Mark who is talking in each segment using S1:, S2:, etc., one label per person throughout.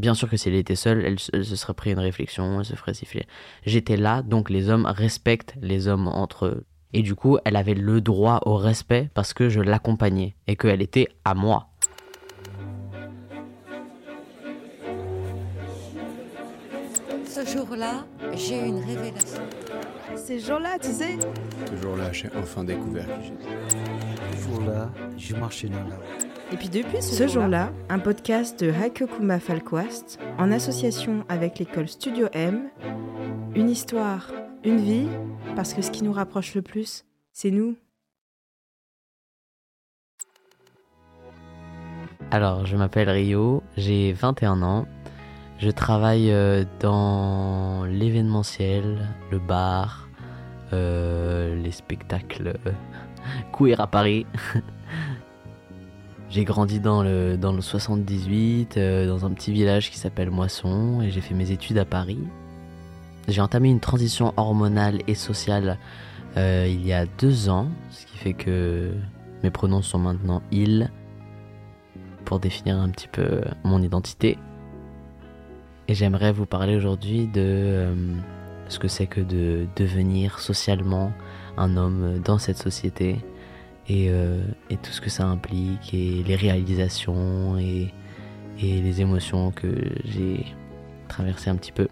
S1: Bien sûr que si elle était seule, elle, se- elle se serait pris une réflexion, elle se ferait siffler. J'étais là, donc les hommes respectent les hommes entre eux. Et du coup, elle avait le droit au respect parce que je l'accompagnais et qu'elle était à moi.
S2: Ce jour-là, j'ai eu une révélation.
S3: Ces gens-là, tu sais,
S4: Ce jour-là, j'ai enfin découvert qui j'étais.
S5: Ce jour-là, je marchais dans la rue.
S3: Et puis depuis ce, jour-là, un podcast de Hakokuma Falquast en association avec l'école Studio M. Une histoire, une vie, parce que ce qui nous rapproche le plus, c'est nous.
S1: Alors, je m'appelle Rio, j'ai 21 ans. Je travaille euh, dans l'événementiel, le bar, euh, les spectacles euh, queer à Paris. j'ai grandi dans le, dans le 78, euh, dans un petit village qui s'appelle Moisson, et j'ai fait mes études à Paris. J'ai entamé une transition hormonale et sociale euh, il y a deux ans, ce qui fait que mes pronoms sont maintenant il pour définir un petit peu mon identité. Et j'aimerais vous parler aujourd'hui de euh, ce que c'est que de devenir socialement un homme dans cette société et, euh, et tout ce que ça implique et les réalisations et, et les émotions que j'ai traversées un petit peu.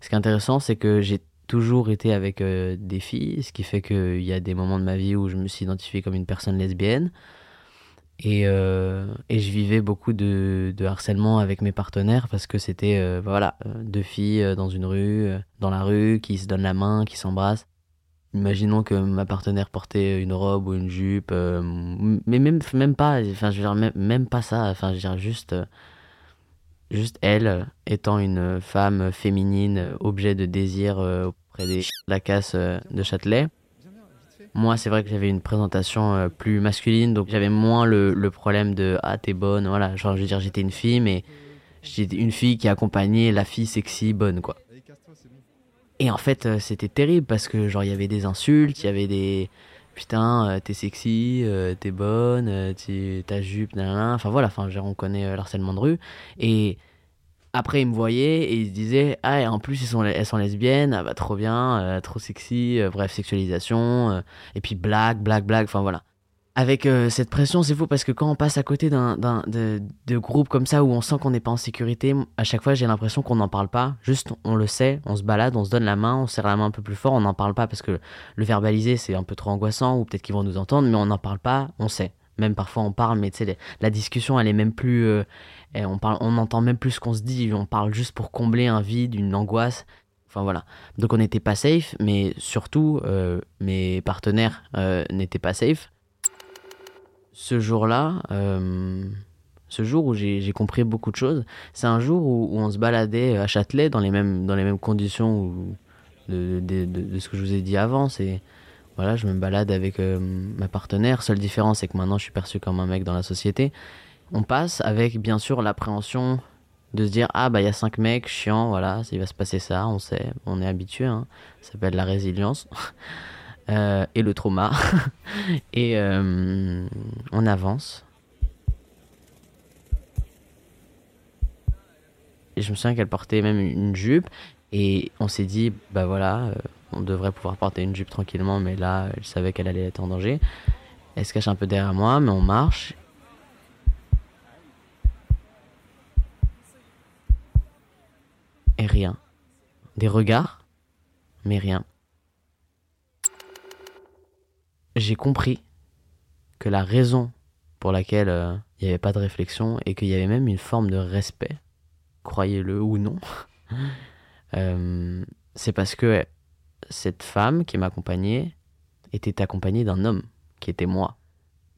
S1: Ce qui est intéressant, c'est que j'ai toujours été avec euh, des filles, ce qui fait qu'il y a des moments de ma vie où je me suis identifié comme une personne lesbienne. Et, euh, et je vivais beaucoup de, de harcèlement avec mes partenaires parce que c'était euh, voilà, euh, deux filles dans une rue, dans la rue, qui se donnent la main, qui s'embrassent. Imaginons que ma partenaire portait une robe ou une jupe, mais même, même pas, enfin, je veux dire, même, pas ça, enfin, je veux dire, juste, juste elle étant une femme féminine, objet de désir auprès des la casse de Châtelet. Moi, c'est vrai que j'avais une présentation euh, plus masculine, donc j'avais moins le, problème de ah t'es bonne, voilà. Genre, je veux dire, j'étais une fille, mais j'étais une fille qui accompagnait la fille sexy bonne, quoi. Et en fait, euh, c'était terrible parce que genre il y avait des insultes, il y avait des putain euh, t'es sexy, t'es bonne, euh, tu ta jupe, nanana. Enfin voilà, enfin on connaît l'harcèlement de rue. Et après, ils me voyaient et ils se disaient Ah, et en plus, ils sont, elles sont lesbiennes, ah bah trop bien, euh, trop sexy, euh, bref, sexualisation, euh, et puis blague, blague, blague, enfin voilà. Avec cette pression, c'est fou parce que quand on passe à côté d'un, de, de groupes comme ça où on sent qu'on n'est pas en sécurité, à chaque fois j'ai l'impression qu'on n'en parle pas. Juste, on le sait, on se balade, on se donne la main, on serre la main un peu plus fort, on n'en parle pas parce que le verbaliser c'est un peu trop angoissant ou peut-être qu'ils vont nous entendre, mais on n'en parle pas, on sait. Même parfois on parle, mais tu sais, la discussion elle est même plus. euh, on parle, on entend même plus ce qu'on se dit, on parle juste pour combler un vide, une angoisse. Enfin voilà. Donc on n'était pas safe, mais surtout euh, mes partenaires euh, n'étaient pas safe. Ce jour-là, ce jour où j'ai compris beaucoup de choses, c'est un jour où, on se baladait à Châtelet dans les mêmes, dans les mêmes conditions où- de, ce que je vous ai dit avant. Voilà, je me balade avec euh, ma partenaire. Seule différence, c'est que maintenant je suis perçu comme un mec dans la société. On passe avec bien sûr l'appréhension de se dire ah bah il y a cinq mecs chiants, voilà, il va se passer ça, on sait, on est habitué. Hein. Ça s'appelle la résilience. Euh, et le trauma. et euh, on avance. Et je me souviens qu'elle portait même une jupe. Et on s'est dit, bah voilà, on devrait pouvoir porter une jupe tranquillement, mais là, elle savait qu'elle allait être en danger. Elle se cache un peu derrière moi, mais on marche. Et rien. Des regards, mais rien. J'ai compris que la raison pour laquelle euh, il n'y avait pas de réflexion et qu'il y avait même une forme de respect, croyez-le ou non, euh, c'est parce que cette femme qui m'accompagnait était accompagnée d'un homme qui était moi.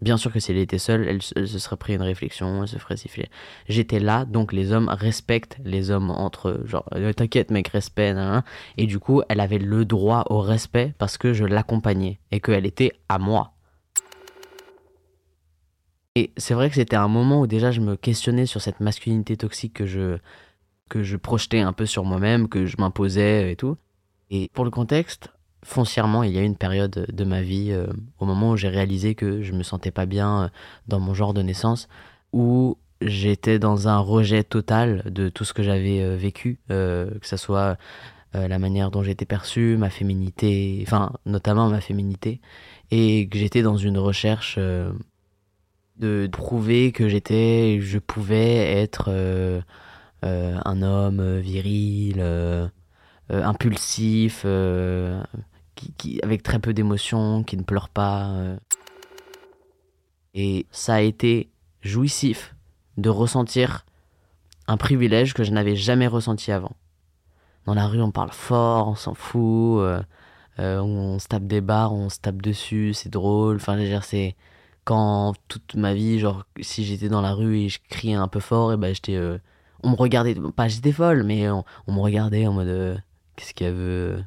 S1: Bien sûr que si elle était seule, elle, se- serait pris une réflexion, elle se ferait siffler. J'étais là, donc les hommes respectent les hommes entre eux. Genre, euh, t'inquiète mec, respect, nan. Et du coup, elle avait le droit au respect parce que je l'accompagnais et qu'elle était à moi. Et c'est vrai que c'était un moment où déjà je me questionnais sur cette masculinité toxique que je, que je projetais un peu sur moi-même, que je m'imposais et tout. Et pour le contexte, foncièrement, il y a eu une période de ma vie, euh, au moment où j'ai réalisé que je me sentais pas bien euh, dans mon genre de naissance, où j'étais dans un rejet total de tout ce que j'avais euh, vécu, que ce soit la manière dont j'étais perçu, ma féminité, enfin notamment ma féminité, et que j'étais dans une recherche de prouver que j'étais, je pouvais être un homme viril, impulsif qui, avec très peu d'émotions, qui ne pleure pas. Euh. Et ça a été jouissif de ressentir un privilège que je n'avais jamais ressenti avant. Dans la rue, on parle fort, on s'en fout, euh, euh, on se tape des barres, on se tape dessus, c'est drôle. Enfin, c'est quand toute ma vie, genre, si j'étais dans la rue et je criais un peu fort, et ben j'étais. on me regardait, pas j'étais folle, mais on, me regardait en mode. Qu'est-ce qu'elle veut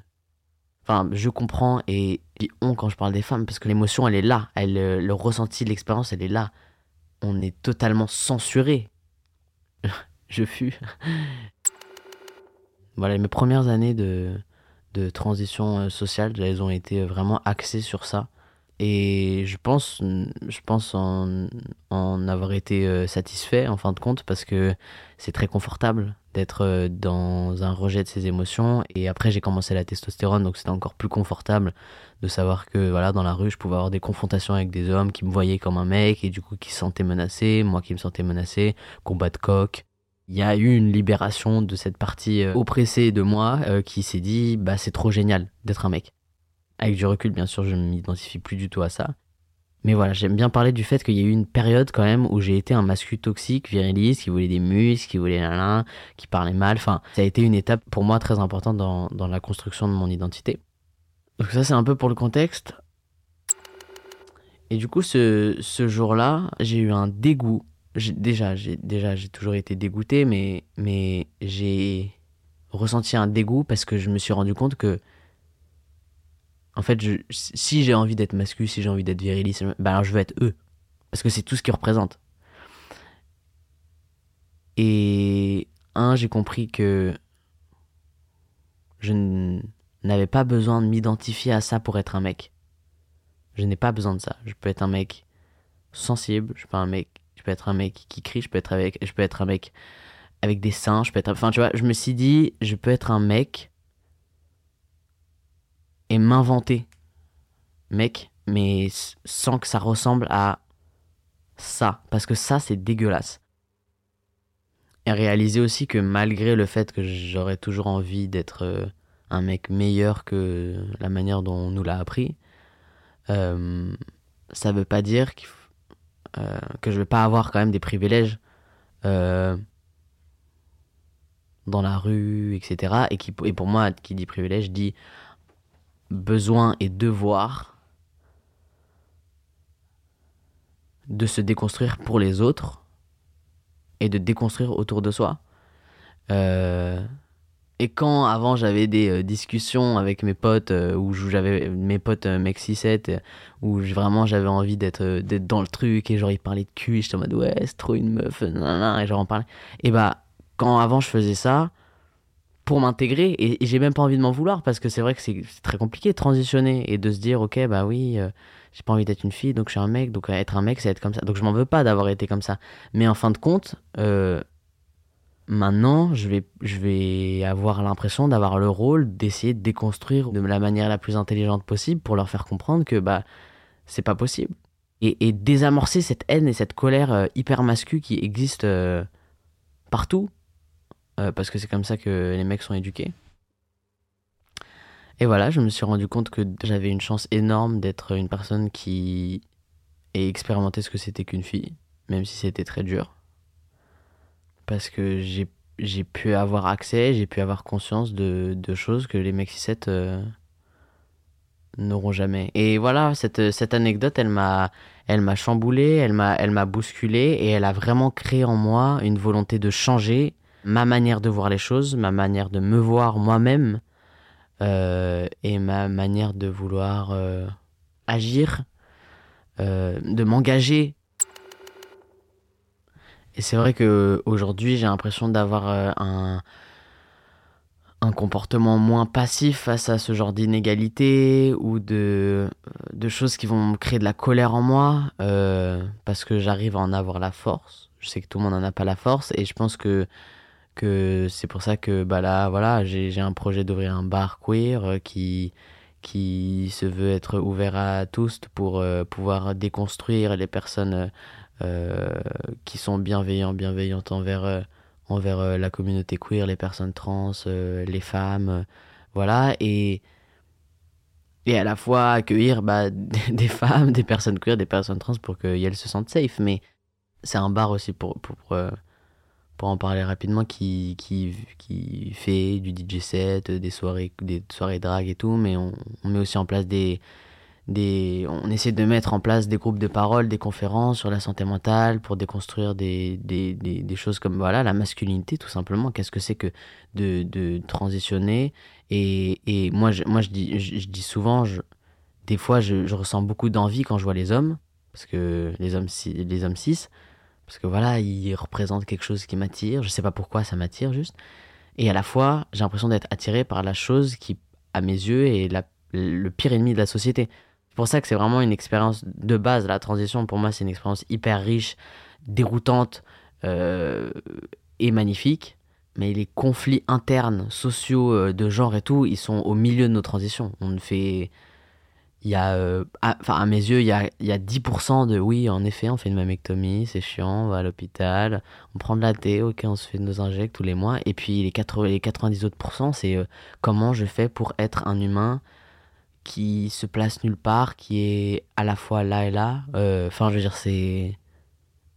S1: Enfin, je comprends et dis on quand je parle des femmes parce que l'émotion, elle est là. Elle, euh, le ressenti, l'expérience, elle est là. On est totalement censuré. je fus. voilà, mes premières années de, de transition euh, sociale, elles ont été vraiment axées sur ça. Et je pense, je pense en, en avoir été euh, satisfait en fin de compte parce que c'est très confortable d'être euh, dans un rejet de ses émotions. Et après, j'ai commencé la testostérone, donc c'était encore plus confortable de savoir que voilà, dans la rue, je pouvais avoir des confrontations avec des hommes qui me voyaient comme un mec et du coup qui se sentaient menacés, moi qui me sentais menacé, combat de coq. Il y a eu une libération de cette partie euh, oppressée de moi qui s'est dit bah c'est trop génial d'être un mec. Avec du recul, bien sûr, je ne m'identifie plus du tout à ça. Mais voilà, j'aime bien parler du fait qu'il y a eu une période quand même où j'ai été un masculin toxique, viriliste, qui voulait des muscles, qui voulait l'un, qui parlait mal. Enfin, ça a été une étape pour moi très importante dans, dans la construction de mon identité. Donc ça, c'est un peu pour le contexte. Et du coup, ce, ce jour-là, j'ai eu un dégoût. Déjà, j'ai déjà j'ai toujours été dégoûté, mais, mais j'ai ressenti un dégoût parce que je me suis rendu compte que en fait, si j'ai envie d'être masculin, si j'ai envie d'être viriliste, ben alors je veux être eux. Parce que c'est tout ce qu'ils représentent. Et un, j'ai compris que je n'avais pas besoin de m'identifier à ça pour être un mec. Je n'ai pas besoin de ça. Je peux être un mec sensible, je peux, un mec, je peux être un mec qui crie, je peux être, avec, je peux être un mec avec des seins, je peux être... Enfin, tu vois, je me suis dit, je peux être un mec et m'inventer, mec, mais sans que ça ressemble à ça, parce que ça, c'est dégueulasse. Et réaliser aussi que malgré le fait que j'aurais toujours envie d'être euh, un mec meilleur que la manière dont on nous l'a appris, euh, ça veut pas dire euh, que je vais pas avoir quand même des privilèges dans la rue, etc. Et, qui, et pour moi, qui dit privilège dit besoin et devoir de se déconstruire pour les autres et de déconstruire autour de soi. Euh, et quand avant j'avais des euh, discussions avec mes potes, euh, où j'avais mes potes Mexi 7, où vraiment j'avais envie d'être dans le truc, et genre ils parlaient de cul, et j'étais en mode ouais, c'est trop une meuf, et genre en parlais. Et bah, quand avant je faisais ça, pour m'intégrer et, j'ai même pas envie de m'en vouloir parce que c'est vrai que c'est très compliqué de transitionner et de se dire ok bah oui euh, j'ai pas envie d'être une fille donc je suis un mec donc euh, être un mec c'est être comme ça. Donc je m'en veux pas d'avoir été comme ça. Mais en fin de compte euh, maintenant je vais je vais avoir l'impression d'avoir le rôle d'essayer de déconstruire de la manière la plus intelligente possible pour leur faire comprendre que bah c'est pas possible. Et, et, désamorcer cette haine et cette colère hyper masculine qui existe partout euh, parce que c'est comme ça que les mecs sont éduqués. Et voilà, je me suis rendu compte que j'avais une chance énorme d'être une personne qui ait expérimenté ce que c'était qu'une fille, même si c'était très dur. Parce que j'ai pu avoir accès, j'ai pu avoir conscience de, de, choses que les mecs 6 euh, n'auront jamais. Et voilà, cette, cette anecdote, elle m'a elle m'a chamboulé, elle m'a elle m'a bousculé et elle a vraiment créé en moi une volonté de changer ma manière de voir les choses, ma manière de me voir moi-même euh, et ma manière de vouloir euh, agir, euh, de m'engager. Et c'est vrai que aujourd'hui j'ai l'impression d'avoir un, comportement moins passif face à ce genre d'inégalité ou de, de choses qui vont créer de la colère en moi parce que j'arrive à en avoir la force. Je sais que tout le monde n'en a pas la force et je pense que, que c'est pour ça que bah là, voilà, j'ai un projet d'ouvrir un bar queer euh, qui, qui se veut être ouvert à tous pour euh, pouvoir déconstruire les personnes qui sont bienveillantes, bienveillantes envers envers euh, la communauté queer, les personnes trans, euh, les femmes, euh, voilà, et, et à la fois accueillir bah, des femmes, des personnes queer, des personnes trans pour qu'elles se sentent safe. Mais c'est un bar aussi pour, pour, pour en parler rapidement qui, qui, qui fait du DJ set, des soirées, des soirées drag et tout, mais on, on met aussi en place des, des, on essaie de mettre en place des groupes de parole, des conférences sur la santé mentale pour déconstruire des, des, des, des choses comme voilà, la masculinité tout simplement. Qu'est-ce que c'est que de, de transitionner? Et, et, moi, je, moi je, dis, je, dis souvent, je, des fois je, je ressens beaucoup d'envie quand je vois les hommes, parce que les hommes, les hommes cis, parce que voilà, ils représentent quelque chose qui m'attire, je sais pas pourquoi ça m'attire juste. Et à la fois, j'ai l'impression d'être attiré par la chose qui, à mes yeux, est la, le pire ennemi de la société. C'est pour ça que c'est vraiment une expérience de base. La transition, pour moi, c'est une expérience hyper riche, déroutante euh, et magnifique. Mais les conflits internes, sociaux, euh, de genre et tout, ils sont au milieu de nos transitions. On ne fait. Il y a. Euh, enfin, à, mes yeux, il y a, y a 10% de oui, en effet, on fait une mammectomie, c'est chiant, on va à l'hôpital, on prend de la thé, ok, on se fait nos injects tous les mois. Et puis les, 80, les 90 autres c'est comment je fais pour être un humain qui se place nulle part, qui est à la fois là et là. Euh, enfin, je veux dire, c'est.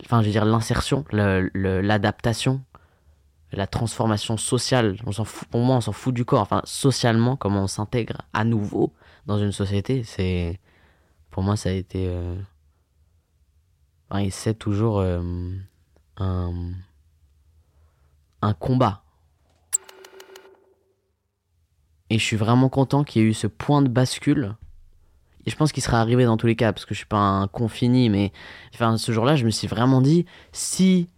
S1: Enfin, je veux dire, l'insertion, l'adaptation, la transformation sociale. On fout, pour moi, on s'en fout du corps. Enfin, socialement, comment on s'intègre à nouveau dans une société, c'est. Pour moi, ça a été. Euh... Enfin, c'est toujours euh, un. un combat et je suis vraiment content qu'il y ait eu ce point de bascule. Et je pense qu'il sera arrivé dans tous les cas, parce que je suis pas un confini, mais enfin, ce jour-là, je me suis vraiment dit, si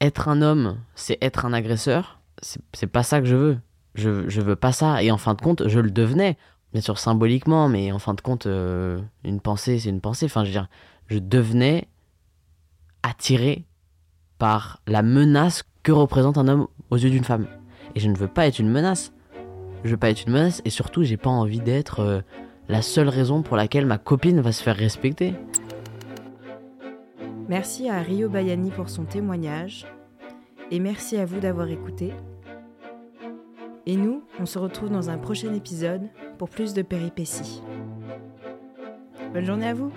S1: être un homme, c'est être un agresseur, c'est pas ça que je veux. Je, je veux pas ça. Et en fin de compte, je le devenais. Bien sûr, symboliquement, mais en fin de compte, euh, une pensée, c'est une pensée. Enfin, je veux dire, je devenais attiré par la menace que représente un homme aux yeux d'une femme. Et je ne veux pas être une menace je veux pas être une menace et surtout j'ai pas envie d'être euh, la seule raison pour laquelle ma copine va se faire respecter.
S3: Merci à Rio Bayani pour son témoignage et merci à vous d'avoir écouté. Et nous, on se retrouve dans un prochain épisode pour plus de péripéties. Bonne journée à vous